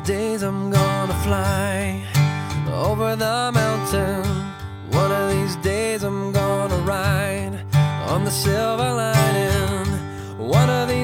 these days I'm gonna fly over the mountain. One of these days I'm gonna ride on the silver lining. One of these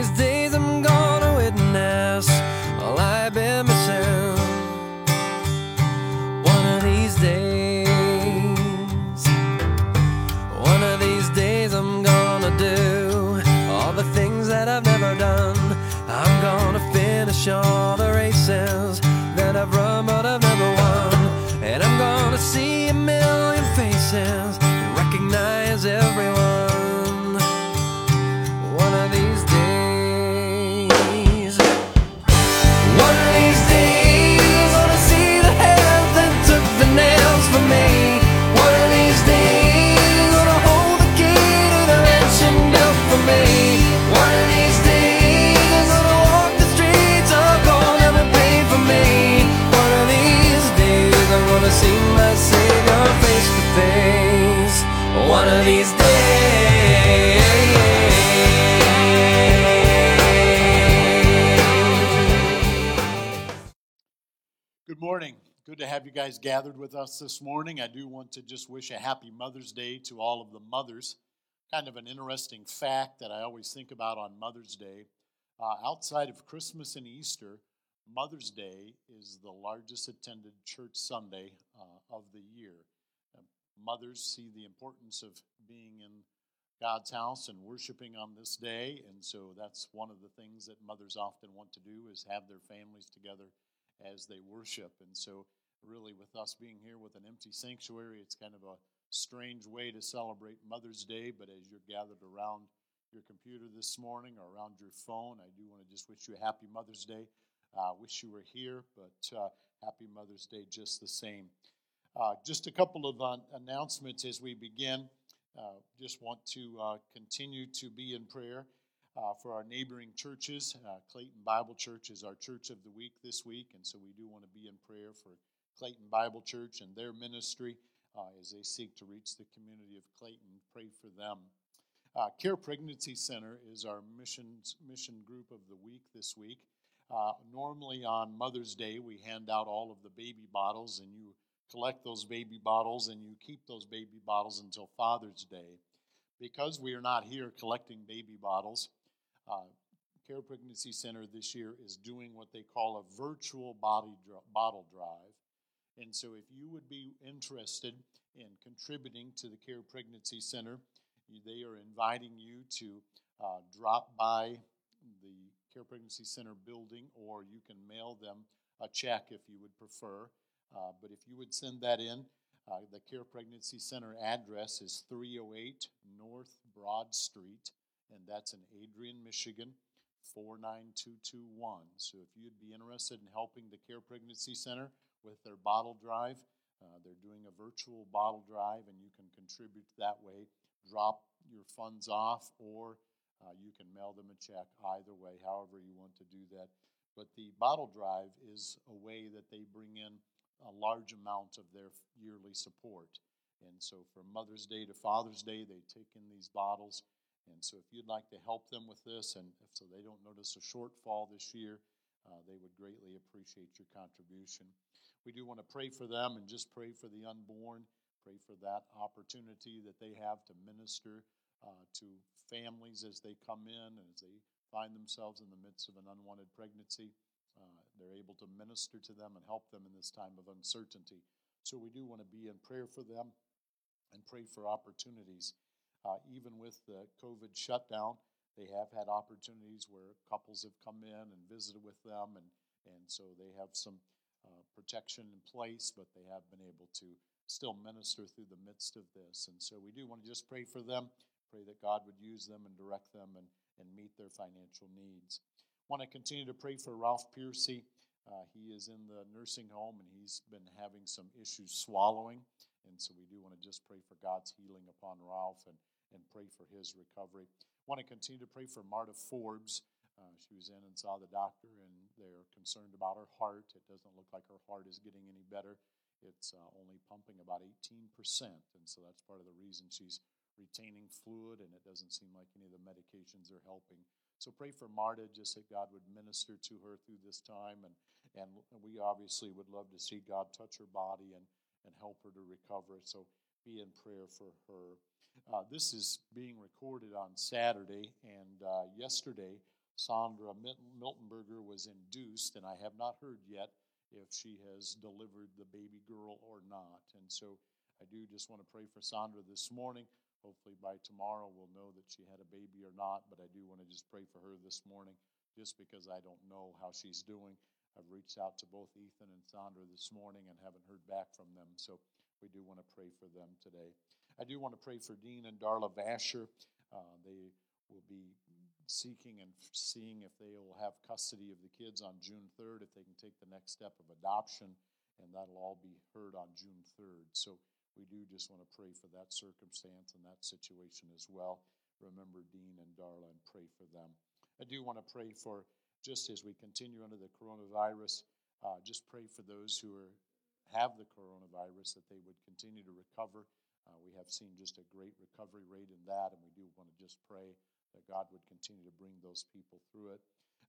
morning. Good to have you guys gathered with us this morning. I do want to just wish a happy Mother's Day to all of the mothers. Kind of an interesting fact that I always think about on Mother's Day. Uh, outside of Christmas and Easter, Mother's Day is the largest attended church Sunday uh, of the year. Uh, mothers see the importance of being in God's house and worshiping on this day, and so that's one of the things that mothers often want to do is have their families together as they worship. And so, really, with us being here with an empty sanctuary, it's kind of a strange way to celebrate Mother's Day. But as you're gathered around your computer this morning or around your phone, I do want to just wish you a happy Mother's Day. Uh, wish you were here, but uh, happy Mother's Day just the same. Uh, just a couple of uh, announcements as we begin. Uh, just want to uh, continue to be in prayer uh, for our neighboring churches. Uh, Clayton Bible Church is our church of the week this week, and so we do want to be in prayer for Clayton Bible Church and their ministry uh, as they seek to reach the community of Clayton. Pray for them. Uh, Care Pregnancy Center is our missions, mission group of the week this week. Uh, normally on Mother's Day, we hand out all of the baby bottles, and you collect those baby bottles and you keep those baby bottles until Father's Day. Because we are not here collecting baby bottles, uh, Care Pregnancy Center this year is doing what they call a virtual body dr- bottle drive. And so, if you would be interested in contributing to the Care Pregnancy Center, they are inviting you to uh, drop by the Care Pregnancy Center building, or you can mail them a check if you would prefer. Uh, but if you would send that in, uh, the Care Pregnancy Center address is 308 North Broad Street, and that's in Adrian, Michigan, 49221. So if you'd be interested in helping the Care Pregnancy Center with their bottle drive, uh, they're doing a virtual bottle drive, and you can contribute that way. Drop your funds off, or uh, you can mail them a check. Either way, however you want to do that. But the bottle drive is a way that they bring in a large amount of their yearly support. And so from Mother's Day to Father's Day, they take in these bottles. And so if you'd like to help them with this, and if so they don't notice a shortfall this year, uh, they would greatly appreciate your contribution. We do want to pray for them and just pray for the unborn, pray for that opportunity that they have to minister uh, to families as they come in and as they find themselves in the midst of an unwanted pregnancy. Uh, they're able to minister to them and help them in this time of uncertainty. So we do want to be in prayer for them and pray for opportunities. Uh, even with the COVID shutdown, they have had opportunities where couples have come in and visited with them, and, and so they have some uh, protection in place, but they have been able to still minister through the midst of this. And so we do want to just pray for them, pray that God would use them and direct them and, and meet their financial needs. Want to continue to pray for Ralph Piercy. Uh, he is in the nursing home and he's been having some issues swallowing. And so we do want to just pray for God's healing upon Ralph and, and pray for his recovery. Want to continue to pray for Marta Forbes. Uh, she was in and saw the doctor, and they're concerned about her heart. It doesn't look like her heart is getting any better. It's uh, only pumping about 18%, and so that's part of the reason she's retaining fluid, and it doesn't seem like any of the medications are helping. So pray for Marta, just that God would minister to her through this time and, And we obviously would love to see God touch her body and, and help her to recover. So be in prayer for her. Uh, this is being recorded on Saturday, and uh, yesterday, Sandra Miltenberger was induced, and I have not heard yet if she has delivered the baby girl or not. And so I do just want to pray for Sandra this morning. Hopefully by tomorrow we'll know that she had a baby or not, but I do want to just pray for her this morning just because I don't know how she's doing. I've reached out to both Ethan and Sandra this morning and haven't heard back from them, so we do want to pray for them today. I do want to pray for Dean and Darla Vasher. Uh, they will be seeking and seeing if they will have custody of the kids on June 3rd, if they can take the next step of adoption, and that'll all be heard on June 3rd. So we do just want to pray for that circumstance and that situation as well. Remember Dean and Darla and pray for them. I do want to pray for, just as we continue under the coronavirus, uh, just pray for those who are, have the coronavirus that they would continue to recover. Uh, we have seen just a great recovery rate in that, and we do want to just pray that God would continue to bring those people through it.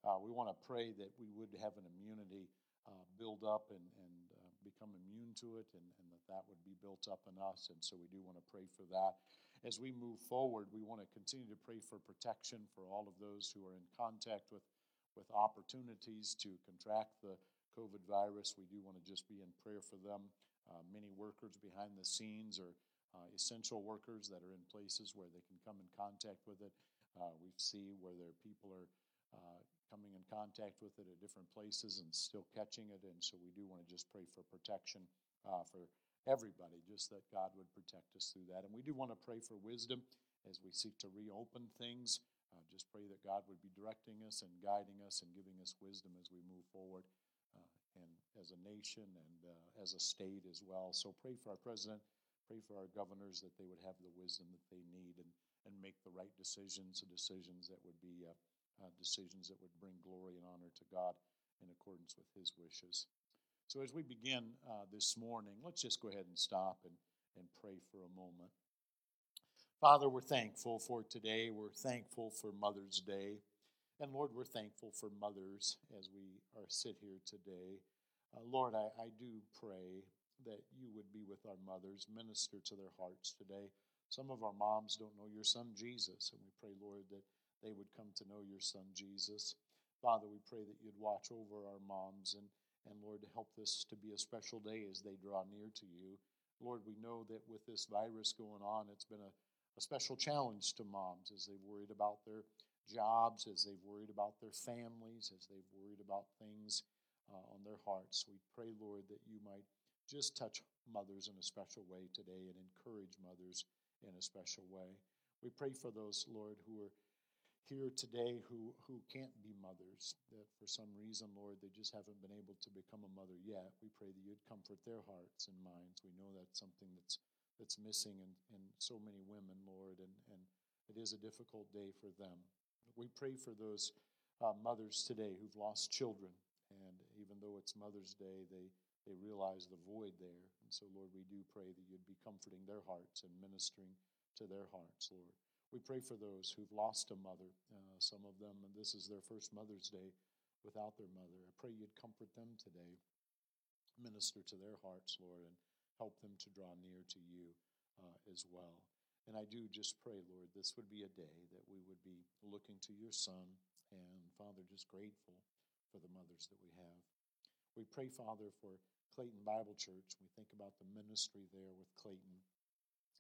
Uh, we want to pray that we would have an immunity uh, build up and, and uh, become immune to it, and, and that that would be built up in us. And so we do want to pray for that. As we move forward, we want to continue to pray for protection for all of those who are in contact with, with opportunities to contract the COVID virus. We do want to just be in prayer for them. Uh, many workers behind the scenes or uh, essential workers that are in places where they can come in contact with it. Uh, we see where there people are uh, coming in contact with it at different places and still catching it. And so we do want to just pray for protection uh, for everybody, just that God would protect us through that. And we do want to pray for wisdom as we seek to reopen things. Uh, just pray that God would be directing us and guiding us and giving us wisdom as we move forward, and as a nation and uh, as a state as well. So pray for our president, pray for our governors that they would have the wisdom that they need and, and make the right decisions, the decisions that would be uh, uh, decisions that would bring glory and honor to God in accordance with His wishes. So, as we begin uh, this morning, let's just go ahead and stop and, and pray for a moment. Father, we're thankful for today. We're thankful for Mother's Day. And Lord, we're thankful for mothers as we are sit here today. Uh, Lord, I, I do pray that you would be with our mothers, minister to their hearts today. Some of our moms don't know your son Jesus, and we pray, Lord, that they would come to know your son Jesus. Father, we pray that you'd watch over our moms and, and Lord, help this to be a special day as they draw near to you. Lord, we know that with this virus going on, it's been a, a special challenge to moms as they've worried about their jobs, as they've worried about their families, as they've worried about things uh, on their hearts. We pray, Lord, that you might just touch mothers in a special way today and encourage mothers in a special way. We pray for those, Lord, who are here today who, who can't be mothers, that for some reason, Lord, they just haven't been able to become a mother yet. We pray that you'd comfort their hearts and minds. We know that's something that's, that's missing in, in so many women, Lord, and, and it is a difficult day for them. We pray for those uh, mothers today who've lost children, and even though it's Mother's Day, they, they realize the void there. And so, Lord, we do pray that you'd be comforting their hearts and ministering to their hearts, Lord. We pray for those who've lost a mother. Uh, some of them, and this is their first Mother's Day without their mother. I pray you'd comfort them today, minister to their hearts, Lord, and help them to draw near to you uh, as well. And I do just pray, Lord, this would be a day that we would be looking to your Son and, Father, just grateful for the mothers that we have. We pray, Father, for Clayton Bible Church. We think about the ministry there with Clayton.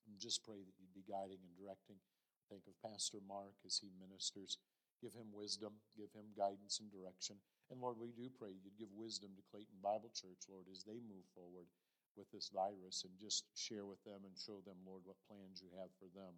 And just pray that you'd be guiding and directing Think of Pastor Mark as he ministers. Give him wisdom, give him guidance and direction. And Lord, we do pray you'd give wisdom to Clayton Bible Church, Lord, as they move forward with this virus and just share with them and show them, Lord, what plans you have for them.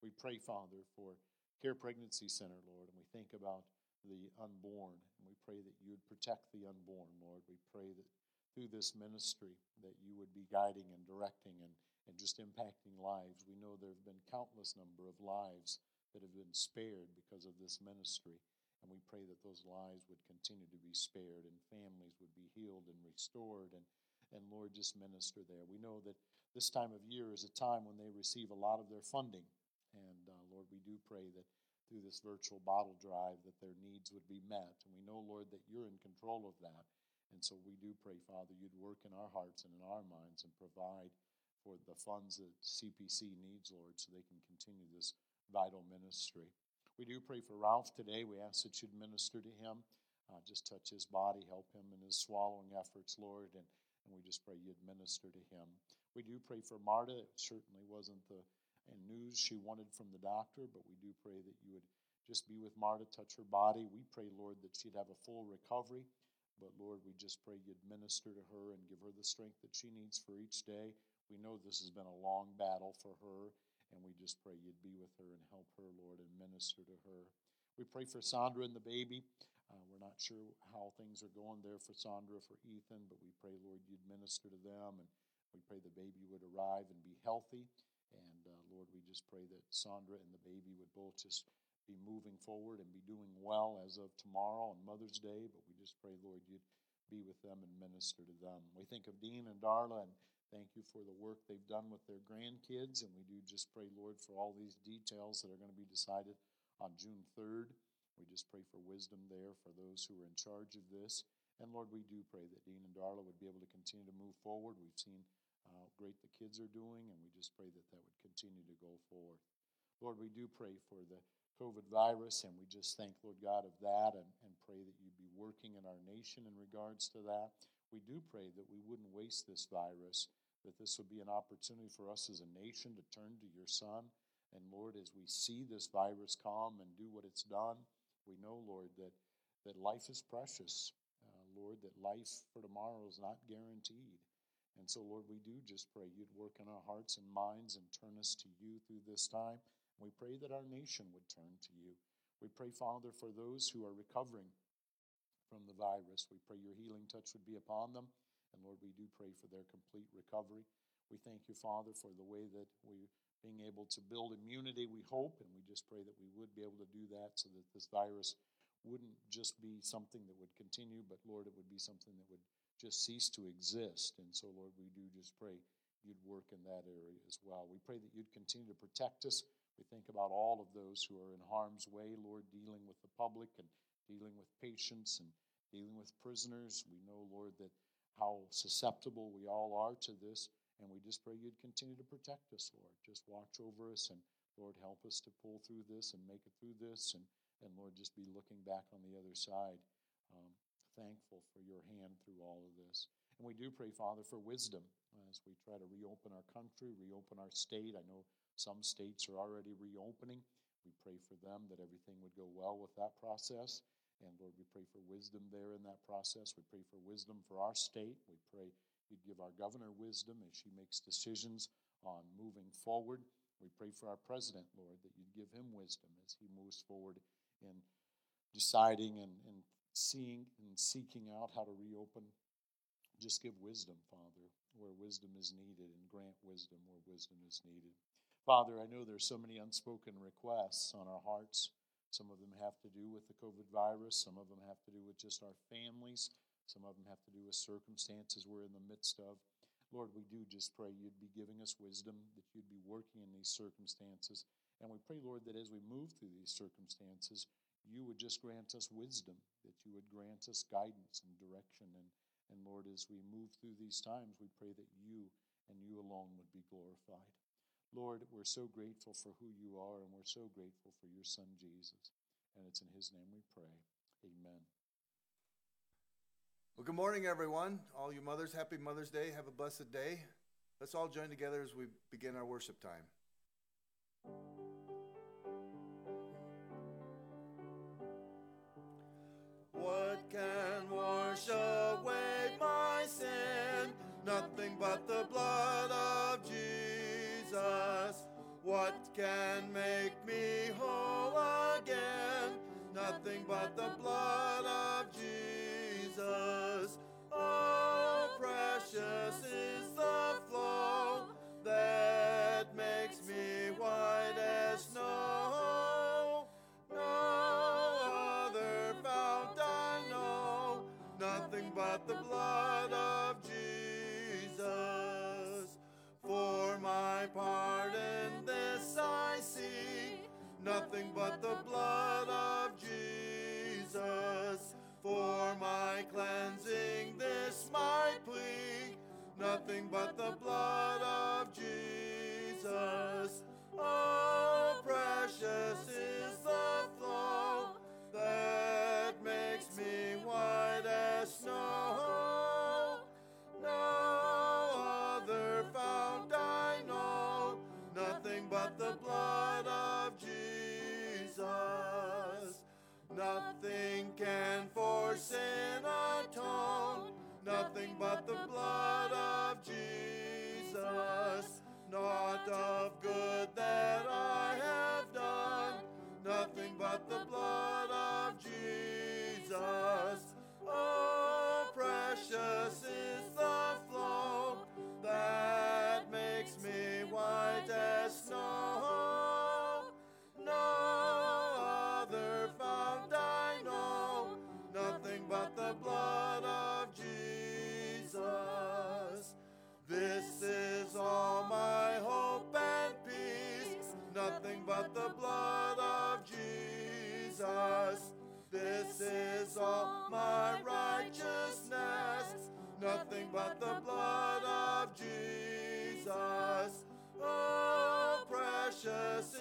We pray, Father, for Care Pregnancy Center, Lord, and we think about the unborn, and we pray that you would protect the unborn, Lord. We pray that through this ministry that you would be guiding and directing and and just impacting lives. We know there have been countless number of lives that have been spared because of this ministry. And we pray that those lives would continue to be spared and families would be healed and restored. And, and Lord, just minister there. We know that this time of year is a time when they receive a lot of their funding. And uh, Lord, we do pray that through this virtual bottle drive that their needs would be met. And we know, Lord, that you're in control of that. And so we do pray, Father, you'd work in our hearts and in our minds and provide for the funds that CPC needs, Lord, so they can continue this vital ministry. We do pray for Ralph today. We ask that you'd minister to him, uh, just touch his body, help him in his swallowing efforts, Lord, and, and we just pray you'd minister to him. We do pray for Marta. It certainly wasn't the news she wanted from the doctor, but we do pray that you would just be with Marta, touch her body. We pray, Lord, that she'd have a full recovery. But Lord, we just pray you'd minister to her and give her the strength that she needs for each day. We know this has been a long battle for her, and we just pray you'd be with her and help her, Lord, and minister to her. We pray for Sandra and the baby. Uh, we're not sure how things are going there for Sandra, for Ethan, but we pray, Lord, you'd minister to them, and we pray the baby would arrive and be healthy. And uh, Lord, we just pray that Sandra and the baby would both just be moving forward and be doing well as of tomorrow on Mother's Day. But we just pray, Lord, you'd be with them and minister to them. We think of Dean and Darla and thank you for the work they've done with their grandkids. And we do just pray, Lord, for all these details that are going to be decided on June 3rd. We just pray for wisdom there for those who are in charge of this. And Lord, we do pray that Dean and Darla would be able to continue to move forward. We've seen how great the kids are doing, and we just pray that that would continue to go forward. Lord, we do pray for the COVID virus, and we just thank, Lord God, of that and, and pray that you'd be working in our nation in regards to that. We do pray that we wouldn't waste this virus, that this would be an opportunity for us as a nation to turn to your Son. And Lord, as we see this virus come and do what it's done, we know, Lord, that, that life is precious. Uh, Lord, that life for tomorrow is not guaranteed. And so, Lord, we do just pray you'd work in our hearts and minds and turn us to you through this time. We pray that our nation would turn to you. We pray, Father, for those who are recovering from the virus. We pray your healing touch would be upon them. And Lord, we do pray for their complete recovery. We thank you, Father, for the way that we being able to build immunity, we hope, and we just pray that we would be able to do that so that this virus wouldn't just be something that would continue, but Lord, it would be something that would just cease to exist. And so, Lord, we do just pray you'd work in that area as well. We pray that you'd continue to protect us. We think about all of those who are in harm's way, Lord, dealing with the public and dealing with patients and dealing with prisoners. We know, Lord, that how susceptible we all are to this. And we just pray you'd continue to protect us, Lord. Just watch over us and, Lord, help us to pull through this and make it through this. And, and Lord, just be looking back on the other side. Um, thankful for your hand through all of this. And we do pray, Father, for wisdom as we try to reopen our country, reopen our state. I know some states are already reopening. We pray for them that everything would go well with that process. And Lord, we pray for wisdom there in that process. We pray for wisdom for our state. We pray you'd give our governor wisdom as she makes decisions on moving forward. We pray for our president, Lord, that you'd give him wisdom as he moves forward in deciding and, and seeing and seeking out how to reopen. Just give wisdom, Father, where wisdom is needed, and grant wisdom where wisdom is needed. Father, I know there's so many unspoken requests on our hearts. Some of them have to do with the COVID virus, some of them have to do with just our families, some of them have to do with circumstances we're in the midst of. Lord, we do just pray you'd be giving us wisdom, that you'd be working in these circumstances. And we pray, Lord, that as we move through these circumstances, you would just grant us wisdom, that you would grant us guidance and direction. And, and Lord, as we move through these times, we pray that you and you alone would be glorified. Lord, we're so grateful for who you are, and we're so grateful for your Son, Jesus. And it's in his name we pray. Amen. Well, good morning, everyone. All you mothers, happy Mother's Day. Have a blessed day. Let's all join together as we begin our worship time. What can wash away my sin? Nothing but the blood of Jesus. What can make me whole again? Nothing but the blood of Jesus. Oh, precious is the flow that makes me white as snow. No other fount I know, nothing but the blood of Jesus. For my part in this I see, nothing but the blood of Jesus. For my cleansing, this my plea, nothing but the blood of Jesus. Oh, precious is the flow that makes me white as snow. No other fount I know, nothing but the blood. sin atoned, nothing but the blood but the blood of Jesus. This is all my righteousness, nothing but the blood of Jesus. Oh, precious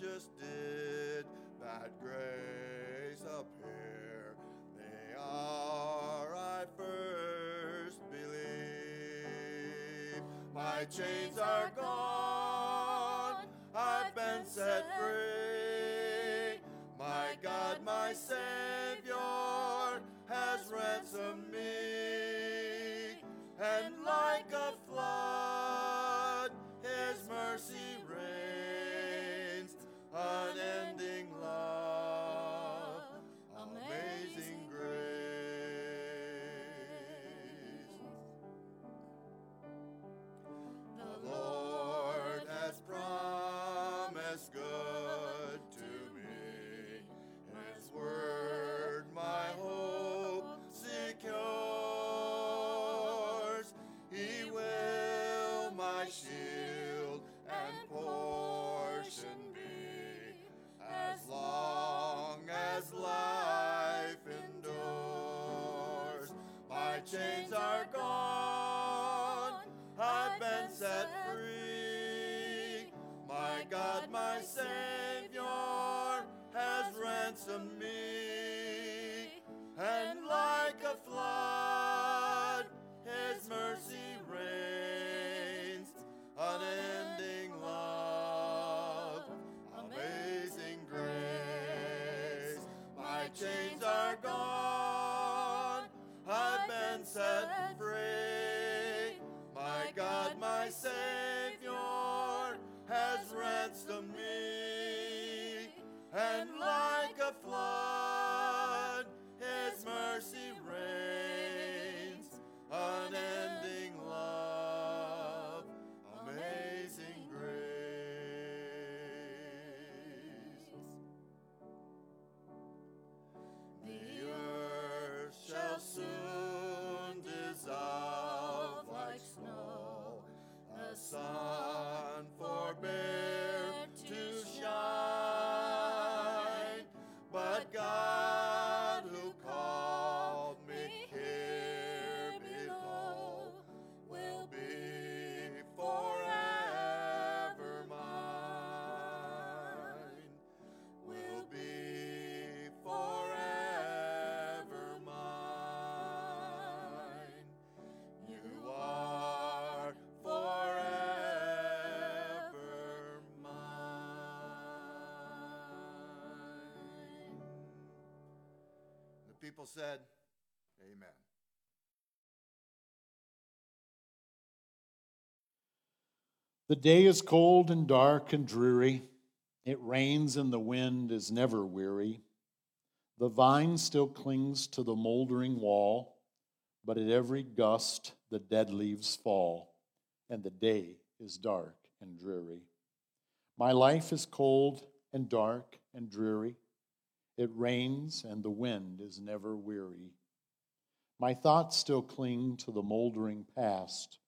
Just did that grace appear. They are I first believe. My chains are gone, I've been set free. chains are gone. I've been set free. My God, my Savior has ransomed I've set free. My God, my Savior, has ransomed me, and like people said, Amen. The day is cold and dark and dreary. It rains and the wind is never weary. The vine still clings to the moldering wall, but at every gust the dead leaves fall, and the day is dark and dreary. My life is cold and dark and dreary. It rains and the wind is never weary. My thoughts still cling to the moldering past,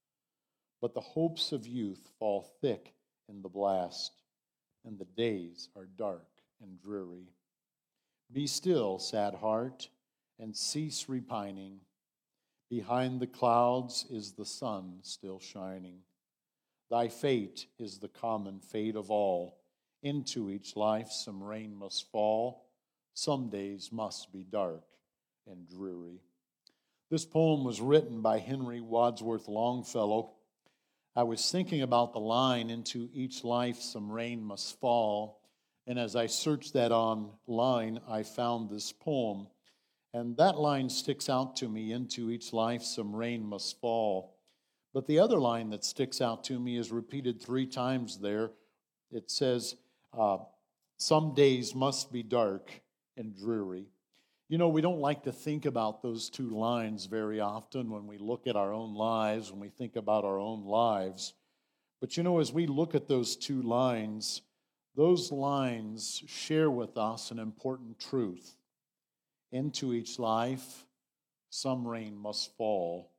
but the hopes of youth fall thick in the blast, and the days are dark and dreary. Be still, sad heart, and cease repining. Behind the clouds is the sun still shining. Thy fate is the common fate of all. Into each life some rain must fall. Some days must be dark and dreary. This poem was written by Henry Wadsworth Longfellow. I was thinking about the line, Into each life some rain must fall. And as I searched that online, I found this poem. And that line sticks out to me Into each life some rain must fall. But the other line that sticks out to me is repeated three times there. It says, uh, Some days must be dark and dreary. You know, we don't like to think about those two lines very often when we look at our own lives, when we think about our own lives. But you know, as we look at those two lines, those lines share with us an important truth. Into each life, some rain must fall,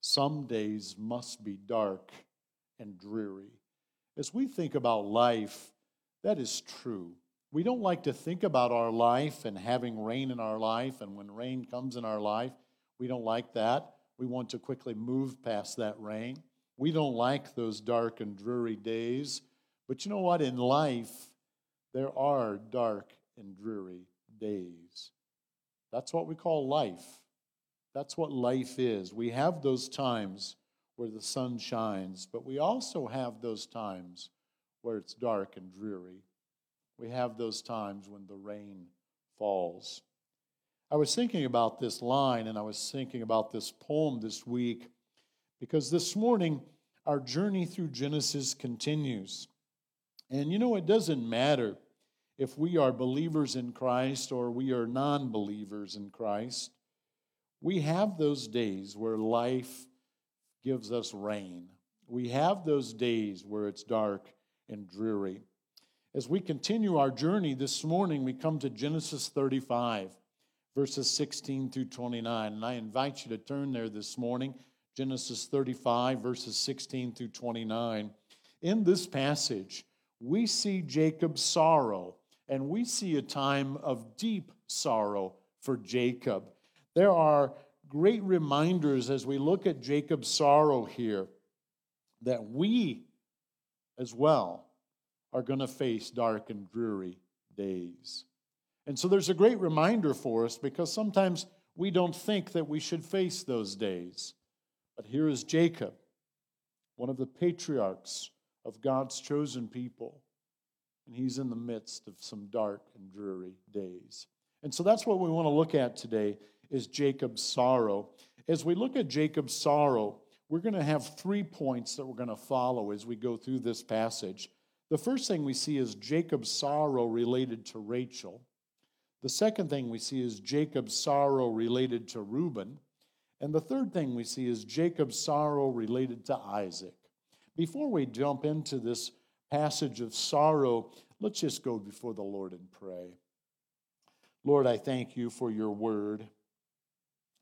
some days must be dark and dreary. As we think about life, that is true. We don't like to think about our life and having rain in our life, and when rain comes in our life, we don't like that. We want to quickly move past that rain. We don't like those dark and dreary days. But you know what? In life, there are dark and dreary days. That's what we call life. That's what life is. We have those times where the sun shines, but we also have those times where it's dark and dreary. We have those times when the rain falls. I was thinking about this line and I was thinking about this poem this week because this morning our journey through Genesis continues. And you know, it doesn't matter if we are believers in Christ or we are non believers in Christ. We have those days where life gives us rain. We have those days where it's dark and dreary. As we continue our journey this morning, we come to Genesis 35, verses 16 through 29. And I invite you to turn there this morning, Genesis 35, verses 16 through 29. In this passage, we see Jacob's sorrow, and we see a time of deep sorrow for Jacob. There are great reminders as we look at Jacob's sorrow here that we as well are going to face dark and dreary days. And so there's a great reminder for us because sometimes we don't think that we should face those days. But here is Jacob, one of the patriarchs of God's chosen people, and he's in the midst of some dark and dreary days. And so that's what we want to look at today is Jacob's sorrow. As we look at Jacob's sorrow, we're going to have three points that we're going to follow as we go through this passage. The first thing we see is Jacob's sorrow related to Rachel. The second thing we see is Jacob's sorrow related to Reuben. And the third thing we see is Jacob's sorrow related to Isaac. Before we jump into this passage of sorrow, let's just go before the Lord and pray. Lord, I thank you for your word.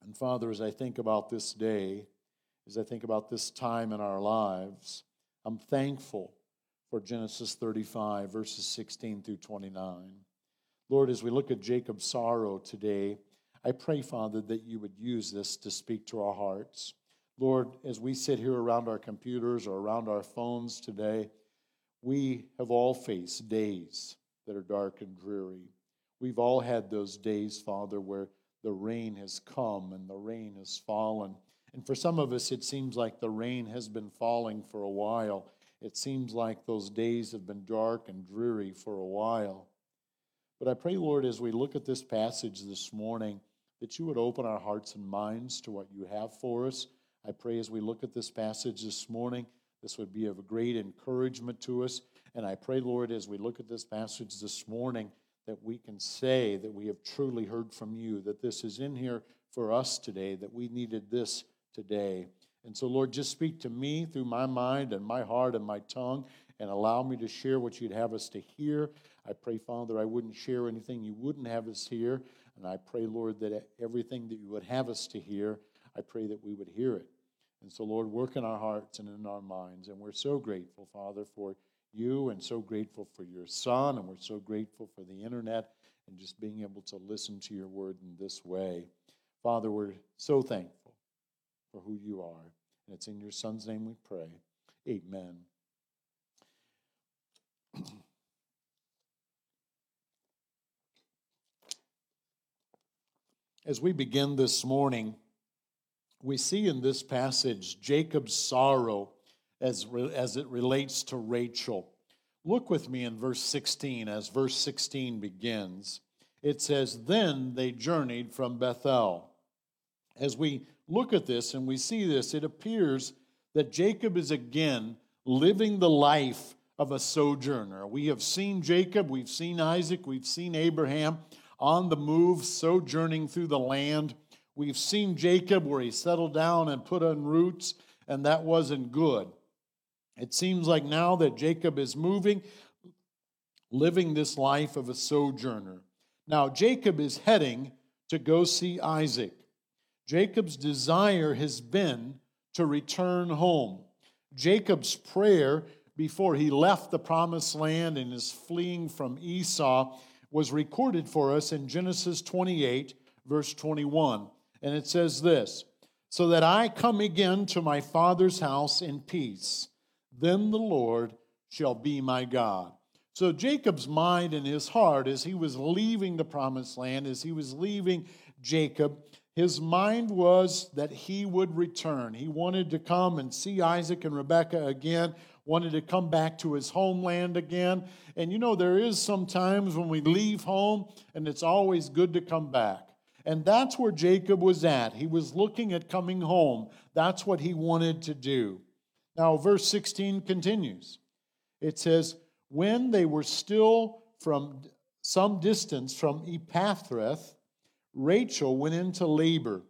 And Father, as I think about this day, as I think about this time in our lives, I'm thankful for Genesis 35, verses 16 through 29. Lord, as we look at Jacob's sorrow today, I pray, Father, that you would use this to speak to our hearts. Lord, as we sit here around our computers or around our phones today, we have all faced days that are dark and dreary. We've all had those days, Father, where the rain has come and the rain has fallen. And for some of us, it seems like the rain has been falling for a while. It seems like those days have been dark and dreary for a while. But I pray, Lord, as we look at this passage this morning, that you would open our hearts and minds to what you have for us. I pray as we look at this passage this morning, this would be of great encouragement to us. And I pray, Lord, as we look at this passage this morning, that we can say that we have truly heard from you, that this is in here for us today, that we needed this today. And so, Lord, just speak to me through my mind and my heart and my tongue and allow me to share what you'd have us to hear. I pray, Father, I wouldn't share anything you wouldn't have us hear. And I pray, Lord, that everything that you would have us to hear, I pray that we would hear it. And so, Lord, work in our hearts and in our minds. And we're so grateful, Father, for you and so grateful for your Son. And we're so grateful for the internet and just being able to listen to your word in this way. Father, we're so thankful for who you are. And it's in your Son's name we pray. Amen. As we begin this morning, we see in this passage Jacob's sorrow as, re- as it relates to Rachel. Look with me in verse 16 as verse 16 begins. It says, Then they journeyed from Bethel. As we look at this and we see this, it appears that Jacob is again living the life of a sojourner. We have seen Jacob, we've seen Isaac, we've seen Abraham on the move, sojourning through the land. We've seen Jacob where he settled down and put on roots, and that wasn't good. It seems like now that Jacob is moving, living this life of a sojourner. Now, Jacob is heading to go see Isaac. Jacob's desire has been to return home. Jacob's prayer before he left the promised land and is fleeing from Esau was recorded for us in Genesis 28, verse 21. And it says this So that I come again to my father's house in peace, then the Lord shall be my God. So Jacob's mind and his heart, as he was leaving the promised land, as he was leaving Jacob, his mind was that he would return. He wanted to come and see Isaac and Rebekah again wanted to come back to his homeland again. And you know, there is some times when we leave home and it's always good to come back. And that's where Jacob was at. He was looking at coming home. That's what he wanted to do. Now, verse 16 continues. It says, When they were still from some distance from Epaphrath, Rachel went into labor.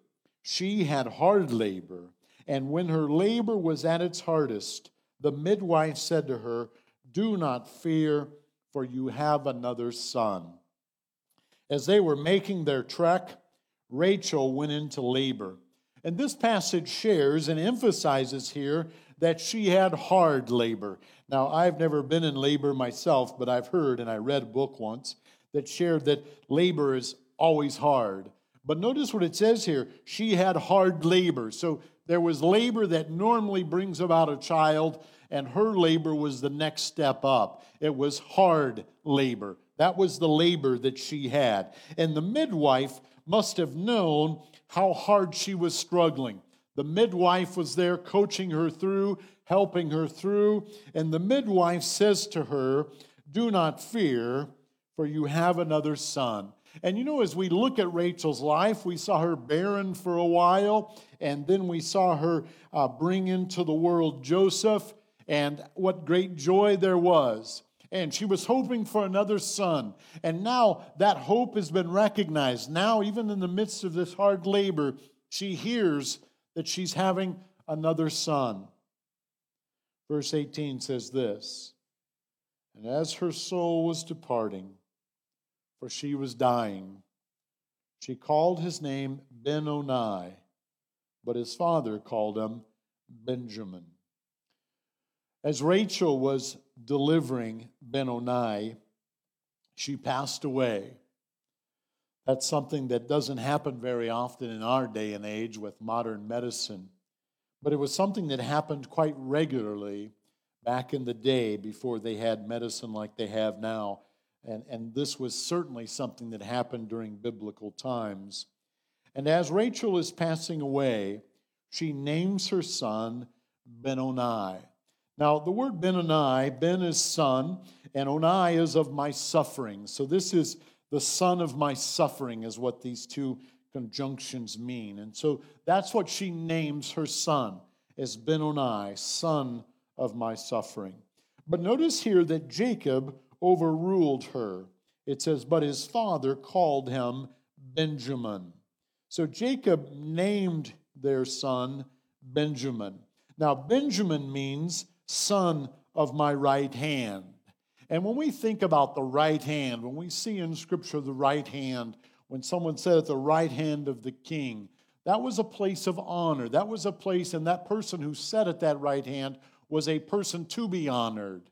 She had hard labor. And when her labor was at its hardest, the midwife said to her, Do not fear, for you have another son. As they were making their trek, Rachel went into labor. And this passage shares and emphasizes here that she had hard labor. Now, I've never been in labor myself, but I've heard and I read a book once that shared that labor is always hard. But notice what it says here she had hard labor. So there was labor that normally brings about a child, and her labor was the next step up. It was hard labor. That was the labor that she had. And the midwife must have known how hard she was struggling. The midwife was there coaching her through, helping her through. And the midwife says to her, Do not fear, for you have another son. And you know, as we look at Rachel's life, we saw her barren for a while, and then we saw her uh, bring into the world Joseph, and what great joy there was. And she was hoping for another son. And now that hope has been recognized. Now, even in the midst of this hard labor, she hears that she's having another son. Verse 18 says this And as her soul was departing, for she was dying. She called his name Ben Oni, but his father called him Benjamin. As Rachel was delivering Ben Oni, she passed away. That's something that doesn't happen very often in our day and age with modern medicine. But it was something that happened quite regularly back in the day before they had medicine like they have now. And, and this was certainly something that happened during biblical times. And as Rachel is passing away, she names her son Benoni. Now, the word Benoni, Ben is son, and Oni is of my suffering. So, this is the son of my suffering, is what these two conjunctions mean. And so, that's what she names her son, as Benoni, son of my suffering. But notice here that Jacob overruled her. It says, But his father called him Benjamin. So Jacob named their son Benjamin. Now, Benjamin means son of my right hand. And when we think about the right hand, when we see in Scripture the right hand, when someone said at the right hand of the king, that was a place of honor. That was a place, and that person who sat at that right hand was a person to be honored.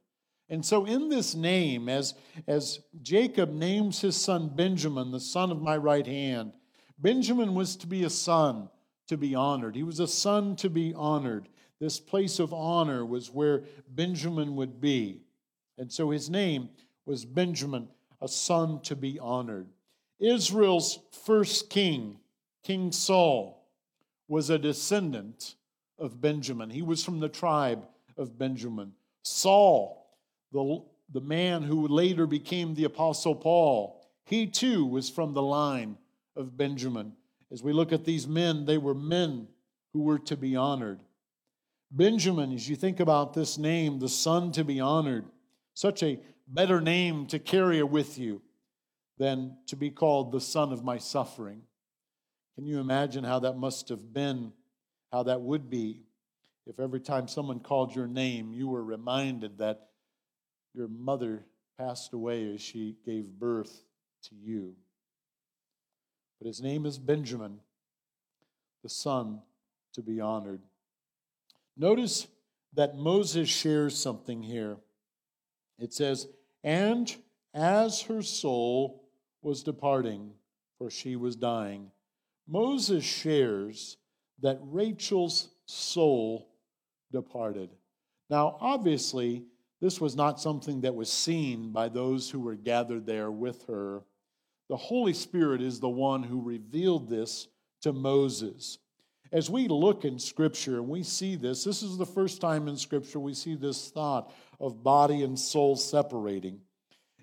And so, in this name, as, as Jacob names his son Benjamin, the son of my right hand, Benjamin was to be a son to be honored. He was a son to be honored. This place of honor was where Benjamin would be. And so his name was Benjamin, a son to be honored. Israel's first king, King Saul, was a descendant of Benjamin. He was from the tribe of Benjamin. Saul, the, the man who later became the Apostle Paul, he too was from the line of Benjamin. As we look at these men, they were men who were to be honored. Benjamin, as you think about this name, the son to be honored, such a better name to carry with you than to be called the son of my suffering. Can you imagine how that must have been, how that would be, if every time someone called your name, you were reminded that your mother passed away as she gave birth to you. But his name is Benjamin, the son to be honored. Notice that Moses shares something here. It says, And as her soul was departing, for she was dying, Moses shares that Rachel's soul departed. Now, obviously, this was not something that was seen by those who were gathered there with her. The Holy Spirit is the one who revealed this to Moses. As we look in Scripture and we see this, this is the first time in Scripture we see this thought of body and soul separating.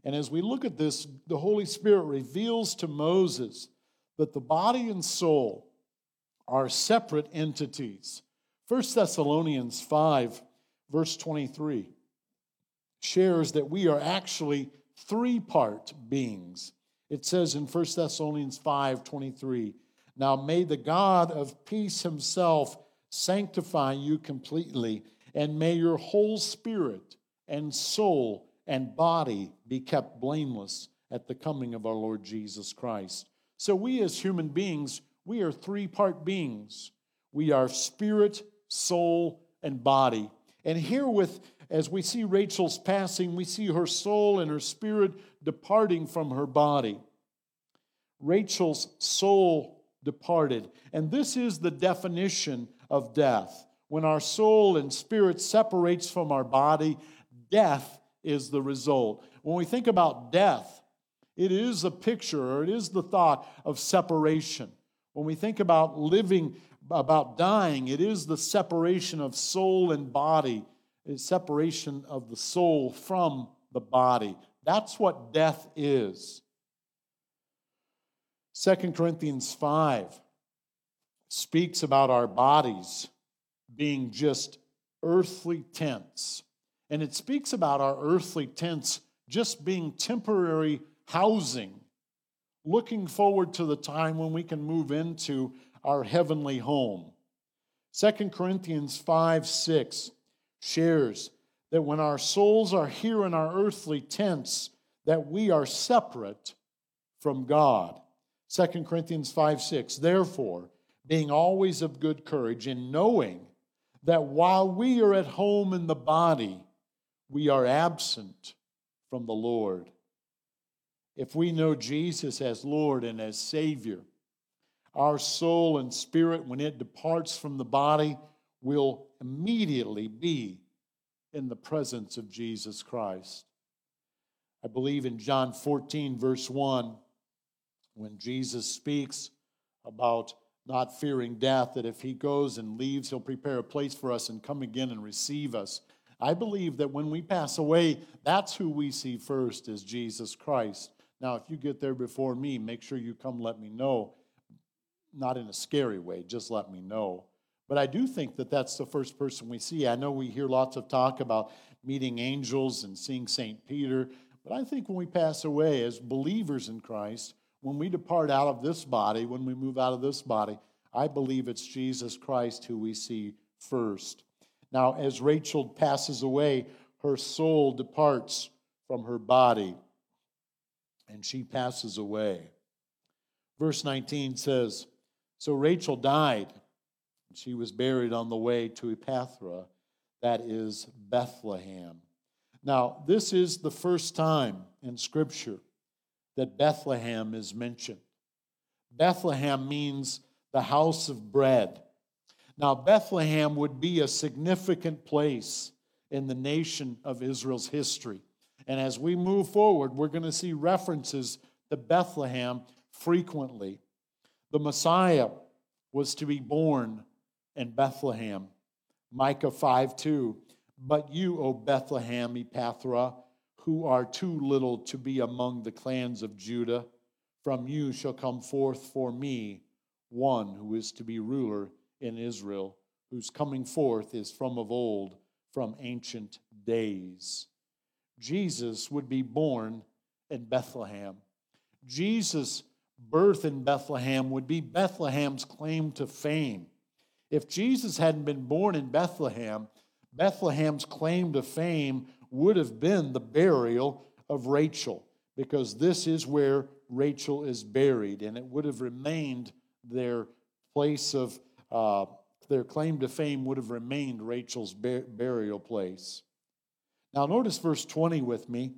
And as we look at this, the Holy Spirit reveals to Moses that the body and soul are separate entities. 1 Thessalonians 5, verse 23 shares that we are actually three part beings. It says in 1 Thessalonians 5 23, Now may the God of peace himself sanctify you completely, and may your whole spirit and soul and body be kept blameless at the coming of our Lord Jesus Christ. So, we as human beings, we are three part beings. We are spirit, soul, and body. And here with as we see Rachel's passing, we see her soul and her spirit departing from her body. Rachel's soul departed. And this is the definition of death. When our soul and spirit separates from our body, death is the result. When we think about death, It is a picture or it is the thought of separation. When we think about living, about dying, it is the separation of soul and body, separation of the soul from the body. That's what death is. 2 Corinthians 5 speaks about our bodies being just earthly tents. And it speaks about our earthly tents just being temporary housing, looking forward to the time when we can move into our heavenly home. 2 Corinthians 5 6 shares that when our souls are here in our earthly tents, that we are separate from God. 2 Corinthians 5 6. Therefore, being always of good courage, and knowing that while we are at home in the body, we are absent from the Lord. If we know Jesus as Lord and as Savior, our soul and spirit, when it departs from the body, will immediately be in the presence of Jesus Christ. I believe in John 14, verse 1, when Jesus speaks about not fearing death, that if he goes and leaves, he'll prepare a place for us and come again and receive us. I believe that when we pass away, that's who we see first is Jesus Christ. Now, if you get there before me, make sure you come let me know. Not in a scary way, just let me know. But I do think that that's the first person we see. I know we hear lots of talk about meeting angels and seeing St. Peter, but I think when we pass away as believers in Christ, when we depart out of this body, when we move out of this body, I believe it's Jesus Christ who we see first. Now, as Rachel passes away, her soul departs from her body and she passes away. Verse 19 says So Rachel died she was buried on the way to Ephrath, that is Bethlehem. Now, this is the first time in Scripture that Bethlehem is mentioned. Bethlehem means the house of bread. Now, Bethlehem would be a significant place in the nation of Israel's history. And as we move forward, we're going to see references to Bethlehem frequently. The Messiah was to be born and Bethlehem. Micah 5 2. But you, O Bethlehem Ephrathah, who are too little to be among the clans of Judah, from you shall come forth for me one who is to be ruler in Israel, whose coming forth is from of old, from ancient days. Jesus would be born in Bethlehem. Jesus' birth in Bethlehem would be Bethlehem's claim to fame. If Jesus hadn't been born in Bethlehem, Bethlehem's claim to fame would have been the burial of Rachel, because this is where Rachel is buried, and it would have remained their place of, uh, their claim to fame would have remained Rachel's bur- burial place. Now, notice verse 20 with me.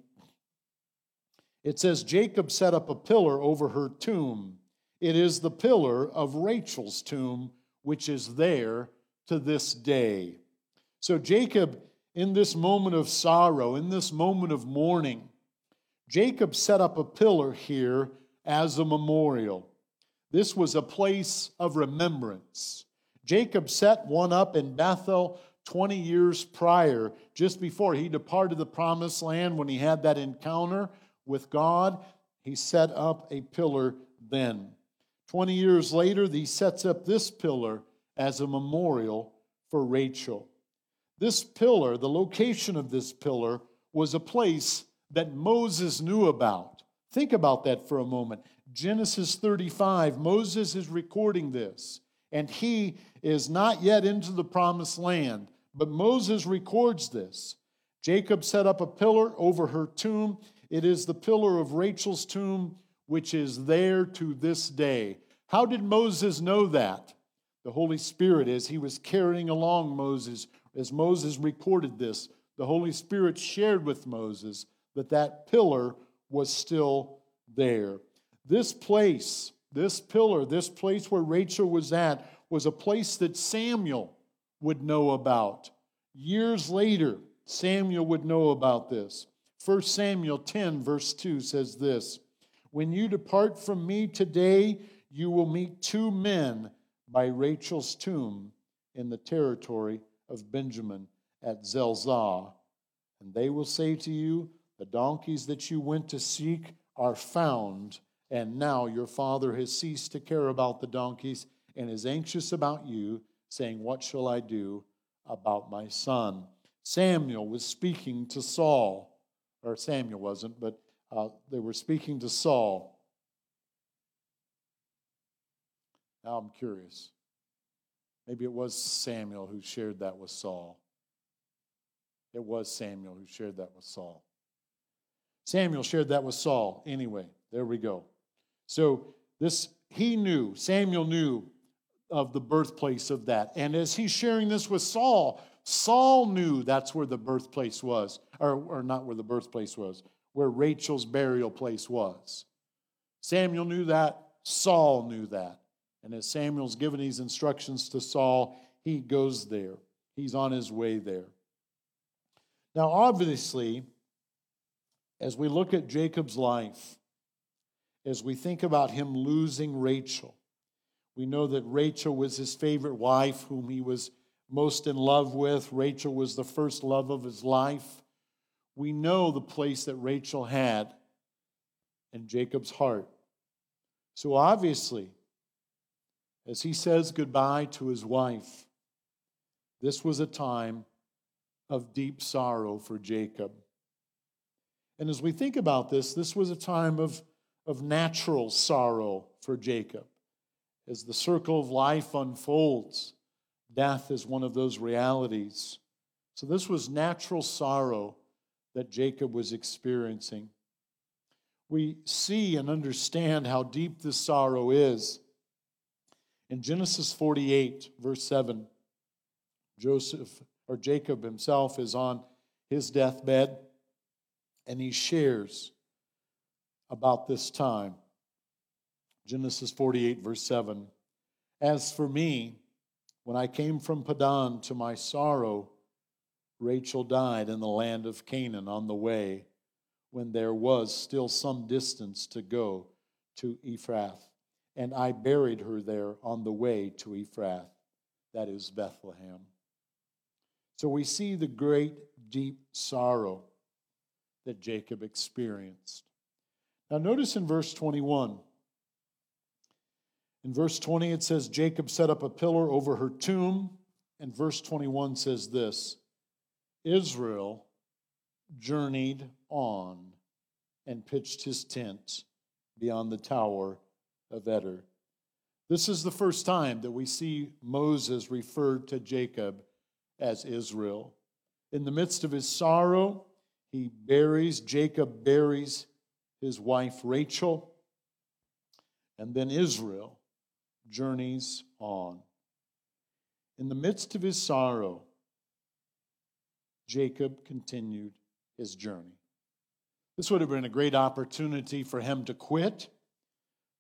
It says, Jacob set up a pillar over her tomb. It is the pillar of Rachel's tomb which is there to this day. So, Jacob, in this moment of sorrow, in this moment of mourning, Jacob set up a pillar here as a memorial. This was a place of remembrance. Jacob set one up in Bethel 20 years prior, just before he departed the promised land when he had that encounter with God. He set up a pillar then. 20 years later, he sets up this pillar as a memorial for Rachel. This pillar, the location of this pillar, was a place that Moses knew about. Think about that for a moment. Genesis 35, Moses is recording this, and he is not yet into the promised land, but Moses records this. Jacob set up a pillar over her tomb. It is the pillar of Rachel's tomb, which is there to this day. How did Moses know that? The Holy Spirit, as he was carrying along Moses, as Moses recorded this, the Holy Spirit shared with Moses that that pillar was still there. This place, this pillar, this place where Rachel was at, was a place that Samuel would know about. Years later, Samuel would know about this. 1 Samuel 10, verse 2 says this When you depart from me today, you will meet two men by Rachel's tomb in the territory of Benjamin at Zelzah. And they will say to you, The donkeys that you went to seek are found, and now your father has ceased to care about the donkeys and is anxious about you, saying, What shall I do about my son? Samuel was speaking to Saul, or Samuel wasn't, but uh, they were speaking to Saul. Now I'm curious. Maybe it was Samuel who shared that with Saul. It was Samuel who shared that with Saul. Samuel shared that with Saul. Anyway, there we go. So this he knew, Samuel knew of the birthplace of that. And as he's sharing this with Saul, Saul knew that's where the birthplace was, or, or not where the birthplace was, where Rachel's burial place was. Samuel knew that, Saul knew that. And as Samuel's given these instructions to Saul, he goes there. He's on his way there. Now, obviously, as we look at Jacob's life, as we think about him losing Rachel, we know that Rachel was his favorite wife, whom he was most in love with. Rachel was the first love of his life. We know the place that Rachel had in Jacob's heart. So obviously, as he says goodbye to his wife, this was a time of deep sorrow for Jacob. And as we think about this, this was a time of, of natural sorrow for Jacob. As the circle of life unfolds, death is one of those realities. So, this was natural sorrow that Jacob was experiencing. We see and understand how deep this sorrow is. In Genesis 48, verse 7, Joseph or Jacob himself is on his deathbed and he shares about this time. Genesis 48, verse 7. As for me, when I came from Padan to my sorrow, Rachel died in the land of Canaan on the way when there was still some distance to go to Ephrath. And I buried her there on the way to Ephrath, that is Bethlehem. So we see the great, deep sorrow that Jacob experienced. Now, notice in verse 21. In verse 20, it says, Jacob set up a pillar over her tomb. And verse 21 says this Israel journeyed on and pitched his tent beyond the tower of Eder. This is the first time that we see Moses referred to Jacob as Israel. In the midst of his sorrow, he buries, Jacob buries his wife Rachel, and then Israel journeys on. In the midst of his sorrow, Jacob continued his journey. This would have been a great opportunity for him to quit.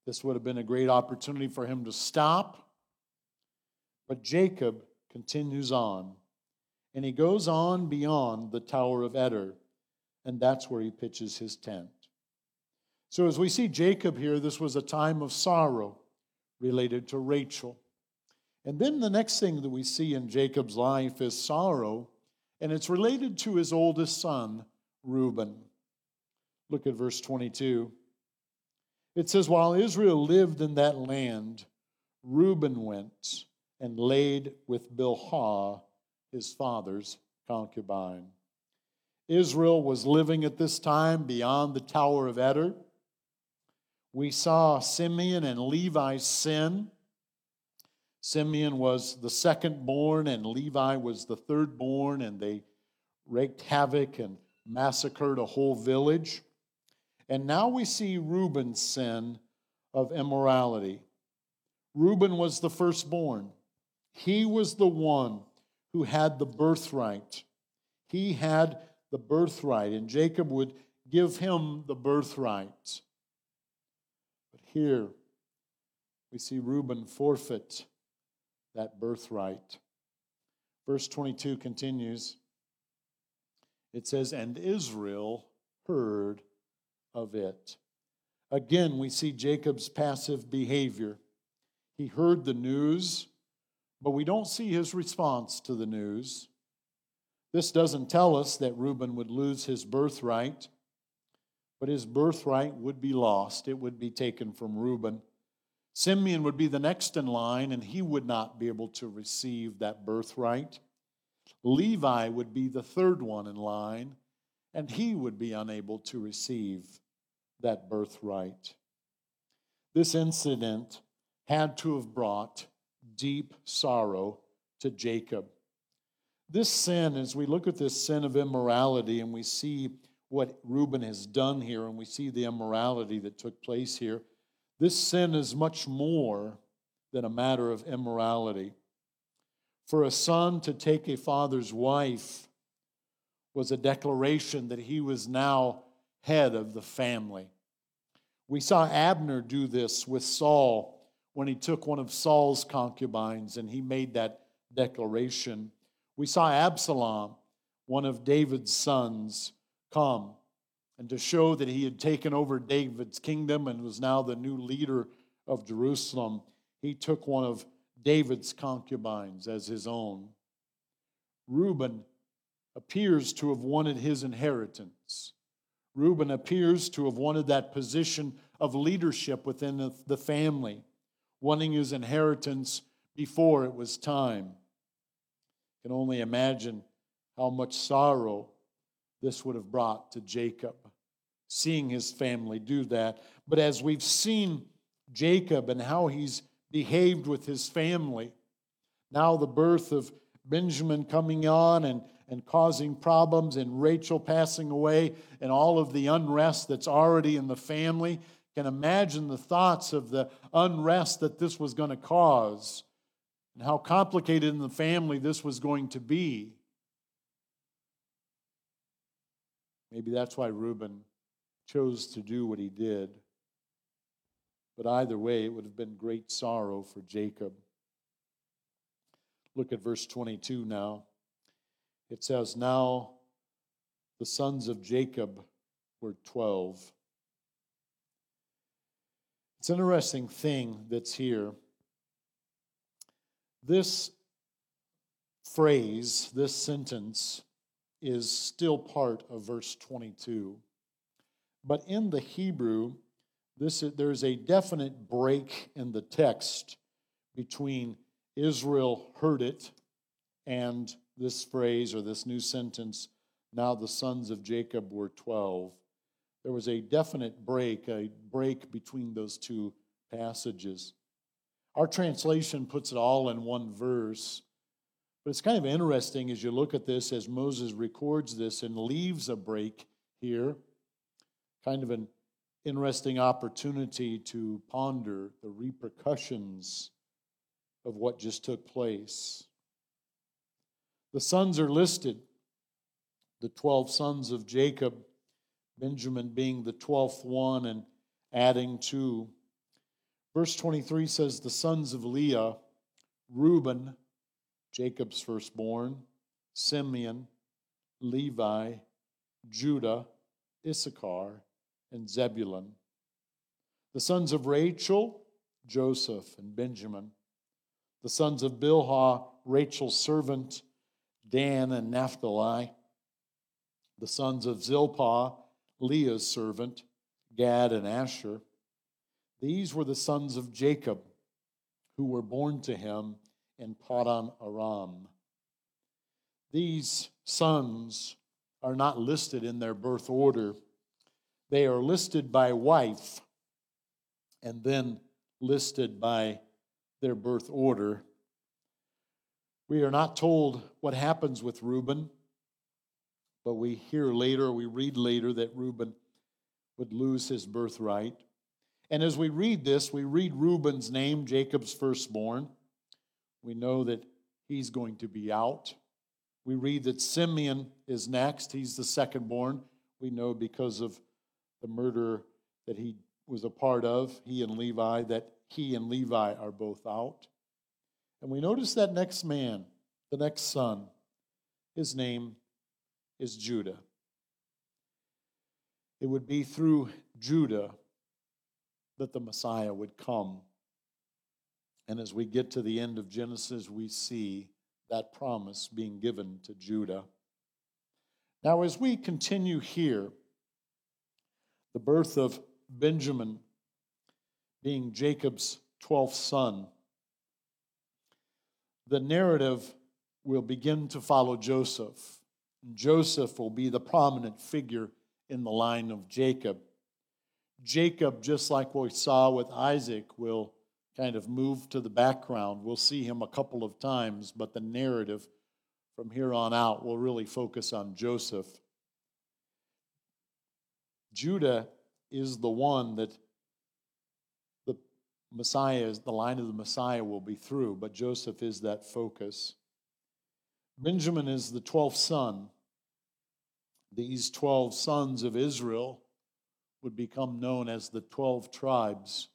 This would have been a great opportunity for him to stop. But Jacob continues on, and he goes on beyond the Tower of Eder, and that's where he pitches his tent. So, as we see Jacob here, this was a time of sorrow related to Rachel. And then the next thing that we see in Jacob's life is sorrow, and it's related to his oldest son, Reuben. Look at verse 22. It says, While Israel lived in that land, Reuben went and laid with Bilhah, his father's concubine. Israel was living at this time beyond the Tower of Eder. We saw Simeon and Levi sin. Simeon was the second born, and Levi was the third born, and they wreaked havoc and massacred a whole village. And now we see Reuben's sin of immorality. Reuben was the firstborn. He was the one who had the birthright. He had the birthright, and Jacob would give him the birthright. But here we see Reuben forfeit that birthright. Verse 22 continues. It says, And Israel heard of it. Again, we see Jacob's passive behavior. He heard the news, but we don't see his response to the news. This doesn't tell us that Reuben would lose his birthright, but his birthright would be lost. It would be taken from Reuben. Simeon would be the next in line, and he would not be able to receive that birthright. Levi would be the third one in line, and he would be unable to receive that birthright. This incident had to have brought deep sorrow to Jacob. This sin, as we look at this sin of immorality and we see what Reuben has done here and we see the immorality that took place here, this sin is much more than a matter of immorality. For a son to take a father's wife was a declaration that he was now head of the family. We saw Abner do this with Saul when he took one of Saul's concubines and he made that declaration. We saw Absalom, one of David's sons, come and to show that he had taken over David's kingdom and was now the new leader of Jerusalem, he took one of David's concubines as his own. Reuben appears to have wanted his inheritance. Reuben appears to have wanted that position of leadership within the family, wanting his inheritance before it was time. can only imagine how much sorrow this would have brought to Jacob, seeing his family do that. But as we've seen Jacob and how he's behaved with his family, now the birth of Benjamin coming on and and causing problems, and Rachel passing away, and all of the unrest that's already in the family. Can imagine the thoughts of the unrest that this was going to cause, and how complicated in the family this was going to be. Maybe that's why Reuben chose to do what he did. But either way, it would have been great sorrow for Jacob. Look at verse 22 now. It says, Now the sons of Jacob were 12. It's an interesting thing that's here. This phrase, this sentence, is still part of verse 22. But in the Hebrew, this, there's a definite break in the text between Israel heard it and this phrase or this new sentence, now the sons of Jacob were 12. There was a definite break, a break between those two passages. Our translation puts it all in one verse, but it's kind of interesting as you look at this as Moses records this and leaves a break here. Kind of an interesting opportunity to ponder the repercussions of what just took place. The sons are listed the 12 sons of Jacob, Benjamin being the 12th one and adding two. Verse 23 says, The sons of Leah, Reuben, Jacob's firstborn, Simeon, Levi, Judah, Issachar, and Zebulun. The sons of Rachel, Joseph and Benjamin. The sons of Bilhah, Rachel's servant, Dan and Naphtali, the sons of Zilpah, Leah's servant, Gad and Asher. These were the sons of Jacob who were born to him in Paddan Aram. These sons are not listed in their birth order. They are listed by wife and then listed by their birth order. We are not told what happens with Reuben, but we hear later, we read later that Reuben would lose his birthright. And as we read this, we read Reuben's name, Jacob's firstborn. We know that he's going to be out. We read that Simeon is next. He's the secondborn. We know because of the murder that he was a part of, he and Levi, that he and Levi are both out. And we notice that next man, the next son, his name is Judah. It would be through Judah that the Messiah would come. And as we get to the end of Genesis, we see that promise being given to Judah. Now, as we continue here, the birth of Benjamin being Jacob's 12th son, the narrative will begin to follow Joseph. Joseph will be the prominent figure in the line of Jacob. Jacob, just like we saw with Isaac, will kind of move to the background. We'll see him a couple of times, but the narrative from here on out will really focus on Joseph. Judah is the one that Messiah is, the line of the Messiah will be through, but Joseph is that focus. Benjamin is the 12th son. These 12 sons of Israel would become known as the 12 tribes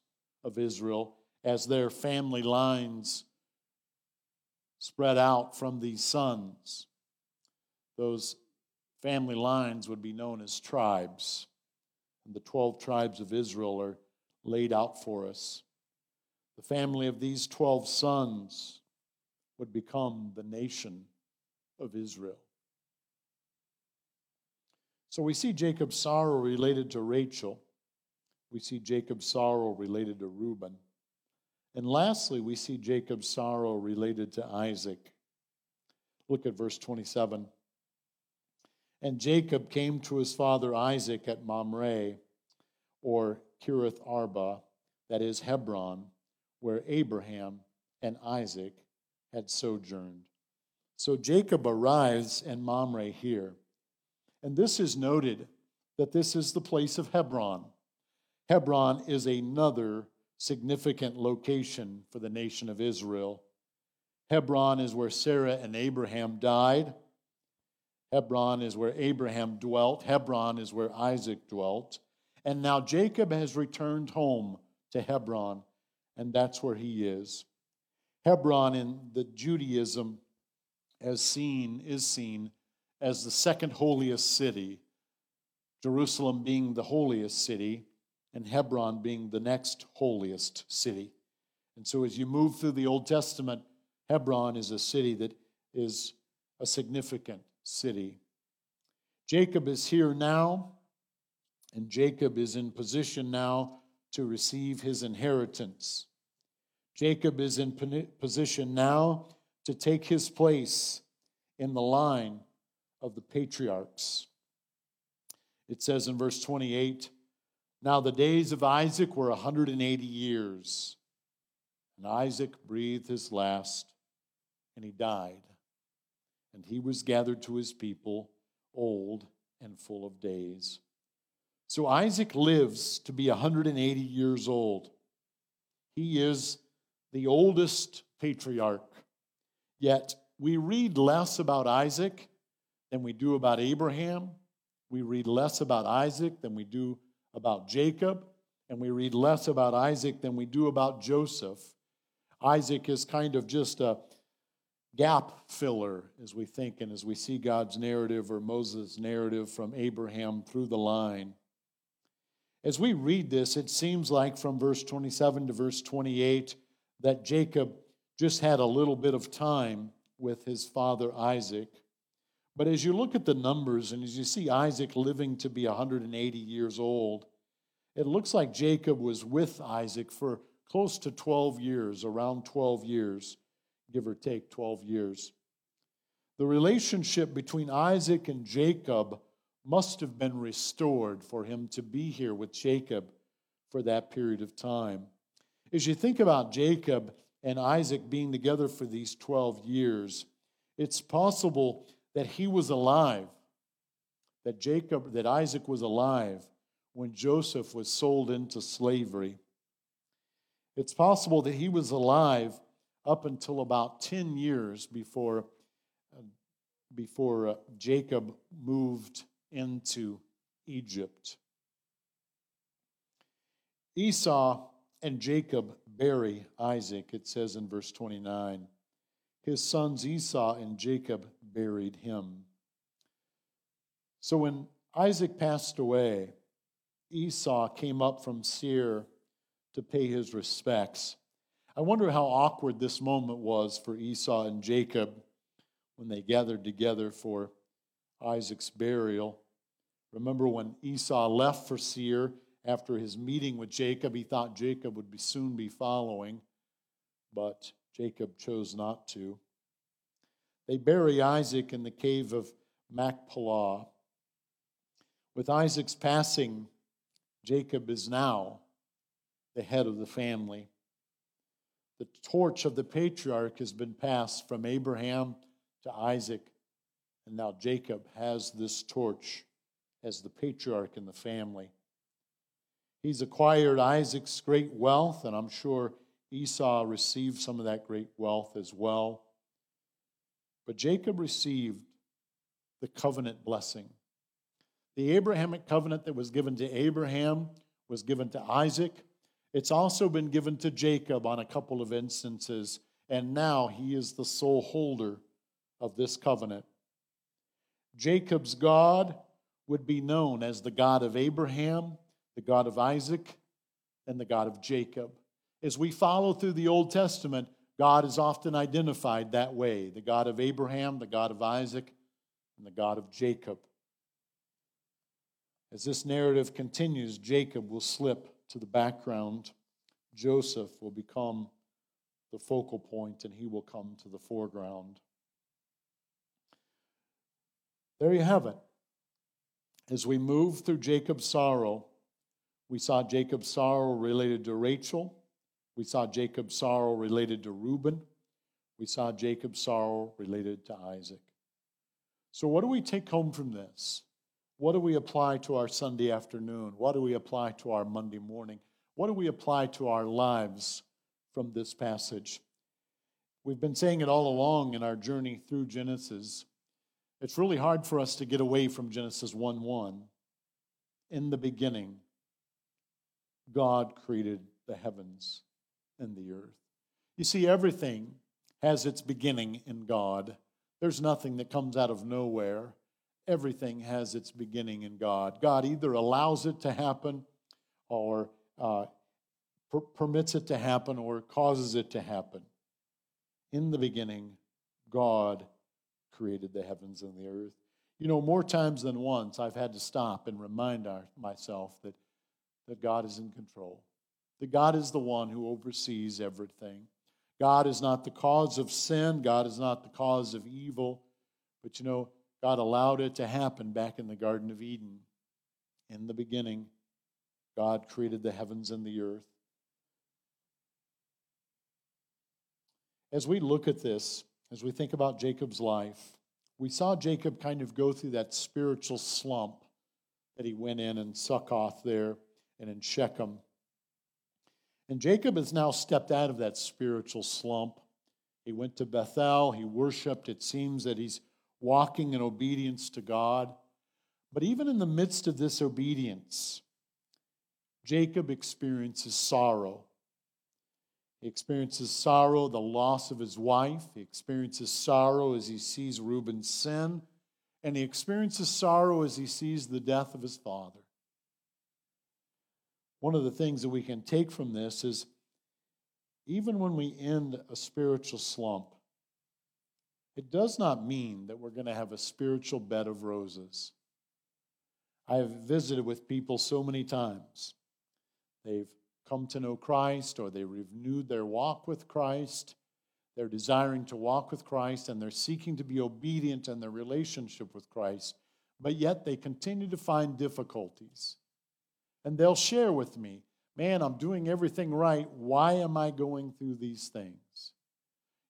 of Israel as their family lines spread out from these sons. Those family lines would be known as tribes. And the 12 tribes of Israel are laid out for us. The family of these 12 sons would become the nation of Israel. So we see Jacob's sorrow related to Rachel. We see Jacob's sorrow related to Reuben. And lastly, we see Jacob's sorrow related to Isaac. Look at verse 27. And Jacob came to his father Isaac at Mamre, or Kiriath Arba, that is Hebron, where Abraham and Isaac had sojourned. So Jacob arrives in Mamre here. And this is noted that this is the place of Hebron. Hebron is another significant location for the nation of Israel. Hebron is where Sarah and Abraham died. Hebron is where Abraham dwelt. Hebron is where Isaac dwelt. And now Jacob has returned home to Hebron, and that's where he is. Hebron in the Judaism as seen is seen as the second holiest city, Jerusalem being the holiest city, and Hebron being the next holiest city. And so as you move through the Old Testament, Hebron is a city that is a significant city. Jacob is here now, and Jacob is in position now to receive his inheritance. Jacob is in position now to take his place in the line of the patriarchs. It says in verse 28 Now the days of Isaac were 180 years, and Isaac breathed his last, and he died. And he was gathered to his people, old and full of days. So Isaac lives to be 180 years old. He is the oldest patriarch Yet we read less about Isaac than we do about Abraham. We read less about Isaac than we do about Jacob. And we read less about Isaac than we do about Joseph. Isaac is kind of just a gap filler as we think and as we see God's narrative or Moses' narrative from Abraham through the line. As we read this, it seems like from verse 27 to verse 28 that Jacob just had a little bit of time with his father Isaac. But as you look at the numbers and as you see Isaac living to be 180 years old, it looks like Jacob was with Isaac for close to 12 years, around 12 years, give or take 12 years. The relationship between Isaac and Jacob must have been restored for him to be here with Jacob for that period of time. As you think about Jacob, and Isaac being together for these 12 years, it's possible that he was alive, that Jacob, that Isaac was alive when Joseph was sold into slavery. It's possible that he was alive up until about 10 years before, before uh, Jacob moved into Egypt. Esau and Jacob bury Isaac, it says in verse 29. His sons Esau and Jacob buried him. So when Isaac passed away, Esau came up from Seir to pay his respects. I wonder how awkward this moment was for Esau and Jacob when they gathered together for Isaac's burial. Remember when Esau left for Seir after his meeting with Jacob, he thought Jacob would be soon be following, but Jacob chose not to. They bury Isaac in the cave of Machpelah. With Isaac's passing, Jacob is now the head of the family. The torch of the patriarch has been passed from Abraham to Isaac, and now Jacob has this torch as the patriarch in the family. He's acquired Isaac's great wealth, and I'm sure Esau received some of that great wealth as well. But Jacob received the covenant blessing. The Abrahamic covenant that was given to Abraham was given to Isaac. It's also been given to Jacob on a couple of instances, and now he is the sole holder of this covenant. Jacob's God would be known as the God of Abraham, the God of Isaac, and the God of Jacob. As we follow through the Old Testament, God is often identified that way the God of Abraham, the God of Isaac, and the God of Jacob. As this narrative continues, Jacob will slip to the background. Joseph will become the focal point and he will come to the foreground. There you have it. As we move through Jacob's sorrow, we saw Jacob's sorrow related to Rachel. We saw Jacob's sorrow related to Reuben. We saw Jacob's sorrow related to Isaac. So, what do we take home from this? What do we apply to our Sunday afternoon? What do we apply to our Monday morning? What do we apply to our lives from this passage? We've been saying it all along in our journey through Genesis. It's really hard for us to get away from Genesis 1 1. In the beginning, God created the heavens and the earth. You see, everything has its beginning in God. There's nothing that comes out of nowhere. Everything has its beginning in God. God either allows it to happen or uh, per- permits it to happen or causes it to happen. In the beginning, God created the heavens and the earth. You know, more times than once, I've had to stop and remind our, myself that, that God is in control, that God is the one who oversees everything. God is not the cause of sin, God is not the cause of evil, but you know, God allowed it to happen back in the Garden of Eden. In the beginning, God created the heavens and the earth. As we look at this, as we think about Jacob's life, we saw Jacob kind of go through that spiritual slump that he went in in Succoth there and in Shechem. And Jacob has now stepped out of that spiritual slump. He went to Bethel, he worshiped. It seems that he's walking in obedience to God. But even in the midst of this obedience, Jacob experiences sorrow. He experiences sorrow, the loss of his wife. He experiences sorrow as he sees Reuben's sin. And he experiences sorrow as he sees the death of his father. One of the things that we can take from this is even when we end a spiritual slump, it does not mean that we're going to have a spiritual bed of roses. I have visited with people so many times. They've come to know Christ or they renewed their walk with Christ. They're desiring to walk with Christ and they're seeking to be obedient in their relationship with Christ, but yet they continue to find difficulties. And they'll share with me, man, I'm doing everything right. Why am I going through these things?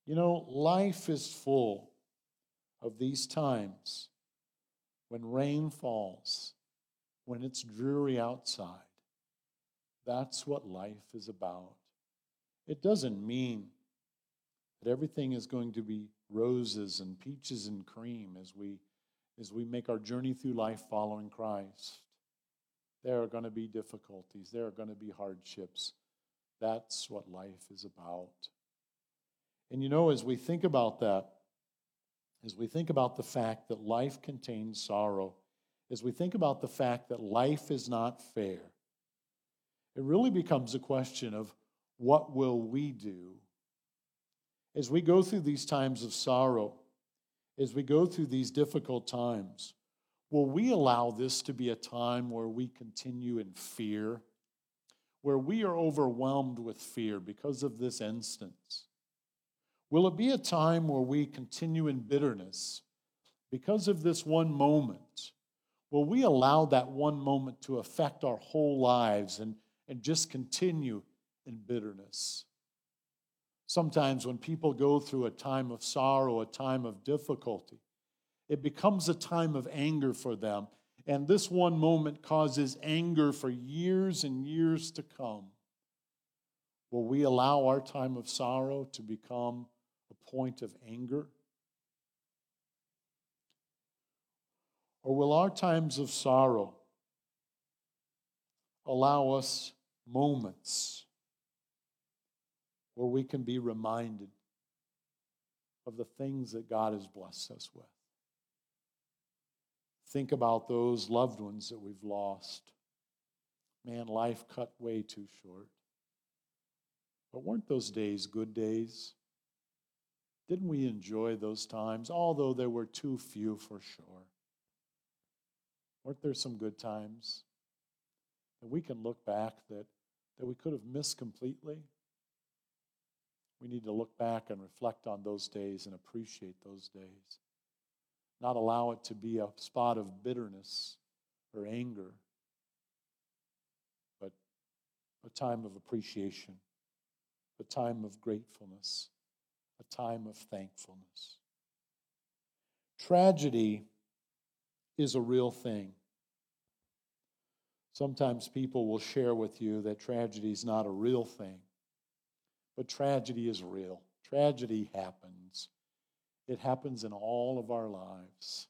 You know, life is full of these times when rain falls, when it's dreary outside that's what life is about. It doesn't mean that everything is going to be roses and peaches and cream as we as we make our journey through life following Christ. There are going to be difficulties, there are going to be hardships. That's what life is about. And you know, as we think about that, as we think about the fact that life contains sorrow, as we think about the fact that life is not fair, It really becomes a question of what will we do as we go through these times of sorrow, as we go through these difficult times. Will we allow this to be a time where we continue in fear, where we are overwhelmed with fear because of this instance? Will it be a time where we continue in bitterness because of this one moment? Will we allow that one moment to affect our whole lives and, and just continue in bitterness? Sometimes, when people go through a time of sorrow, a time of difficulty, it becomes a time of anger for them. And this one moment causes anger for years and years to come. Will we allow our time of sorrow to become a point of anger? Or will our times of sorrow allow us moments where we can be reminded of the things that God has blessed us with? Think about those loved ones that we've lost. Man, life cut way too short. But weren't those days good days? Didn't we enjoy those times, although there were too few for sure? Weren't there some good times that we can look back that, that we could have missed completely? We need to look back and reflect on those days and appreciate those days not allow it to be a spot of bitterness or anger, but a time of appreciation, a time of gratefulness, a time of thankfulness. Tragedy is a real thing. Sometimes people will share with you that tragedy is not a real thing, but tragedy is real. Tragedy happens. It happens in all of our lives.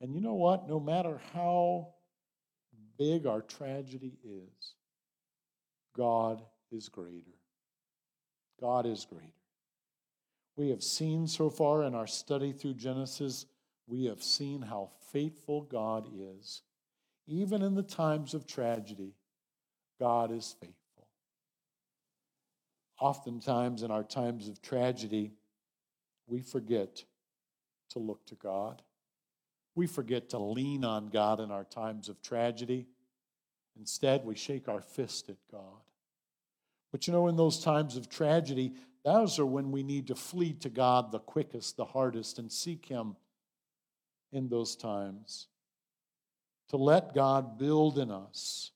And you know what? No matter how big our tragedy is, God is greater. God is greater. We have seen so far in our study through Genesis, we have seen how faithful God is. Even in the times of tragedy, God is faithful. Oftentimes, in our times of tragedy, we forget to look to God. We forget to lean on God in our times of tragedy. Instead, we shake our fist at God. But you know, in those times of tragedy, those are when we need to flee to God the quickest, the hardest, and seek Him in those times. To let God build in us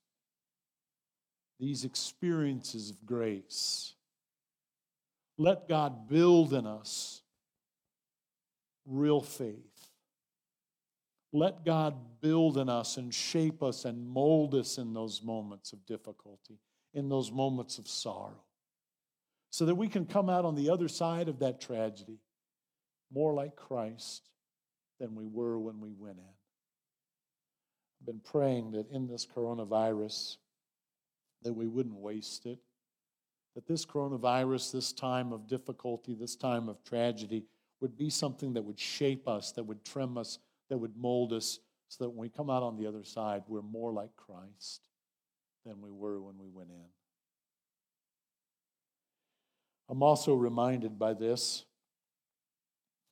these experiences of grace. Let God build in us real faith. Let God build in us and shape us and mold us in those moments of difficulty, in those moments of sorrow, so that we can come out on the other side of that tragedy more like Christ than we were when we went in. I've been praying that in this coronavirus, that we wouldn't waste it, that this coronavirus, this time of difficulty, this time of tragedy, would be something that would shape us, that would trim us, that would mold us, so that when we come out on the other side, we're more like Christ than we were when we went in. I'm also reminded by this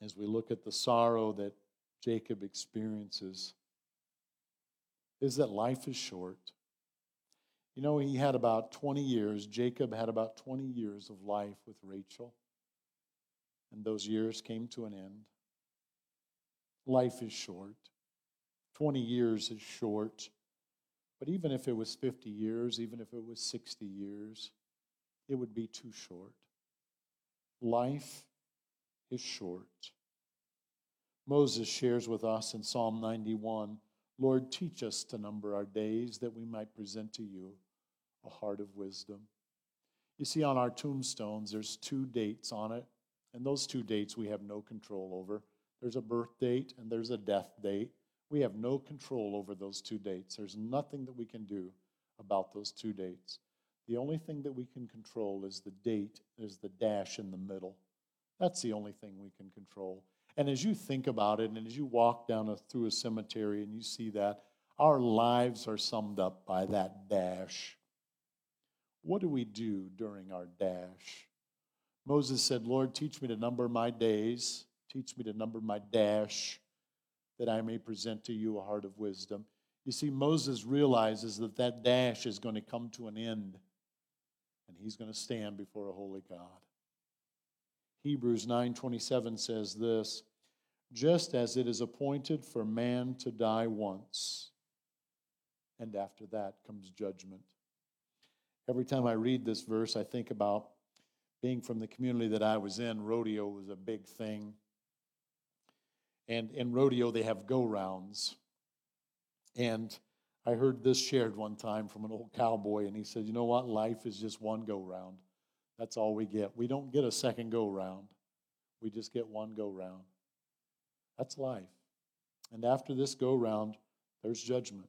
as we look at the sorrow that Jacob experiences is that life is short. You know, he had about 20 years, Jacob had about 20 years of life with Rachel and those years came to an end. Life is short. 20 years is short. But even if it was 50 years, even if it was 60 years, it would be too short. Life is short. Moses shares with us in Psalm 91 Lord, teach us to number our days that we might present to you a heart of wisdom. You see, on our tombstones, there's two dates on it and those two dates we have no control over. There's a birth date and there's a death date. We have no control over those two dates. There's nothing that we can do about those two dates. The only thing that we can control is the date, is the dash in the middle. That's the only thing we can control. And as you think about it, and as you walk down a, through a cemetery and you see that, our lives are summed up by that dash What do we do during our dash? Moses said, Lord, teach me to number my days, teach me to number my dash, that I may present to you a heart of wisdom. You see, Moses realizes that that dash is going to come to an end, and he's going to stand before a holy God. Hebrews 9:27 says this, just as it is appointed for man to die once, and after that comes judgment. Every time I read this verse, I think about being from the community that I was in. Rodeo was a big thing. And in rodeo, they have go rounds. And I heard this shared one time from an old cowboy, and he said, You know what? Life is just one go round. That's all we get. We don't get a second go round, we just get one go round. That's life. And after this go round, there's judgment.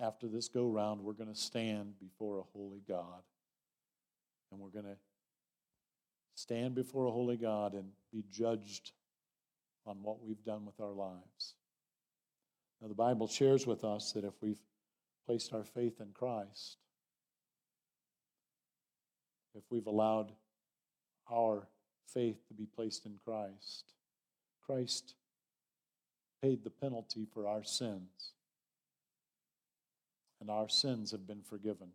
After this go round, we're going to stand before a holy God. And we're going to stand before a holy God and be judged on what we've done with our lives. Now, the Bible shares with us that if we've placed our faith in Christ, if we've allowed our faith to be placed in Christ, Christ paid the penalty for our sins. And our sins have been forgiven,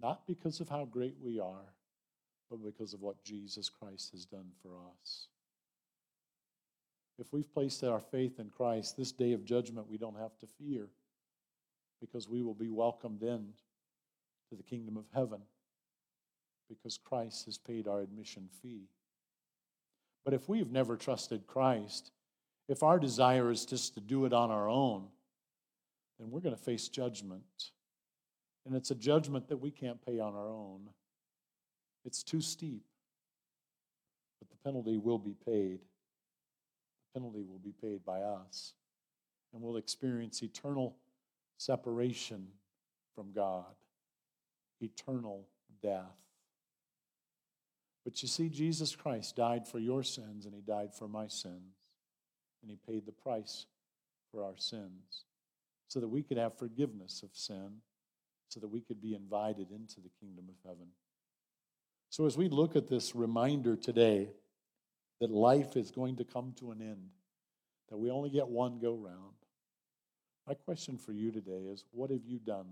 not because of how great we are, but because of what Jesus Christ has done for us. If we've placed our faith in Christ, this day of judgment we don't have to fear because we will be welcomed in to the kingdom of heaven because Christ has paid our admission fee. But if we have never trusted Christ, if our desire is just to do it on our own, then we're going to face judgment. And it's a judgment that we can't pay on our own. It's too steep. But the penalty will be paid. The penalty will be paid by us. And we'll experience eternal separation from God, eternal death. But you see, Jesus Christ died for your sins and he died for my sins. And he paid the price for our sins so that we could have forgiveness of sin, so that we could be invited into the kingdom of heaven. So, as we look at this reminder today that life is going to come to an end, that we only get one go round, my question for you today is what have you done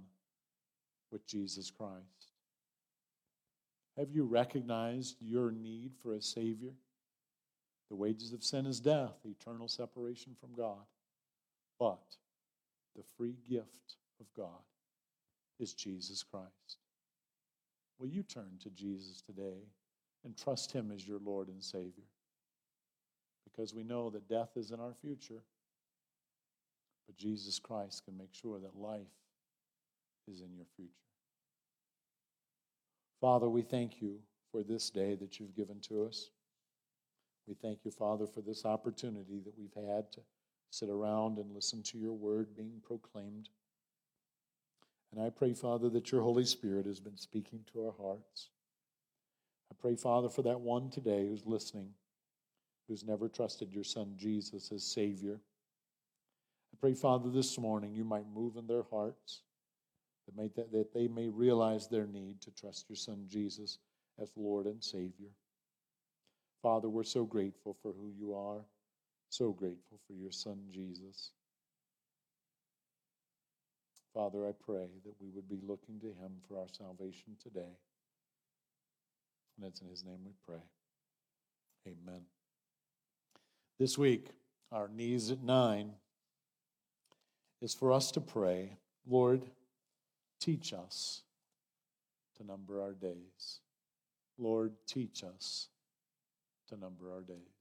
with Jesus Christ? Have you recognized your need for a Savior? The wages of sin is death, eternal separation from God. But the free gift of God is Jesus Christ. Will you turn to Jesus today and trust Him as your Lord and Savior? Because we know that death is in our future, but Jesus Christ can make sure that life is in your future. Father, we thank you for this day that you've given to us. We thank you, Father, for this opportunity that we've had to sit around and listen to your word being proclaimed. And I pray, Father, that your Holy Spirit has been speaking to our hearts. I pray, Father, for that one today who's listening, who's never trusted your Son Jesus as Savior. I pray, Father, this morning you might move in their hearts, that, that they may realize their need to trust your Son Jesus as Lord and Savior. Father, we're so grateful for who you are, so grateful for your Son Jesus. Father, I pray that we would be looking to him for our salvation today. And it's in his name we pray. Amen. This week, our knees at nine is for us to pray, Lord, teach us to number our days. Lord, teach us to number our days.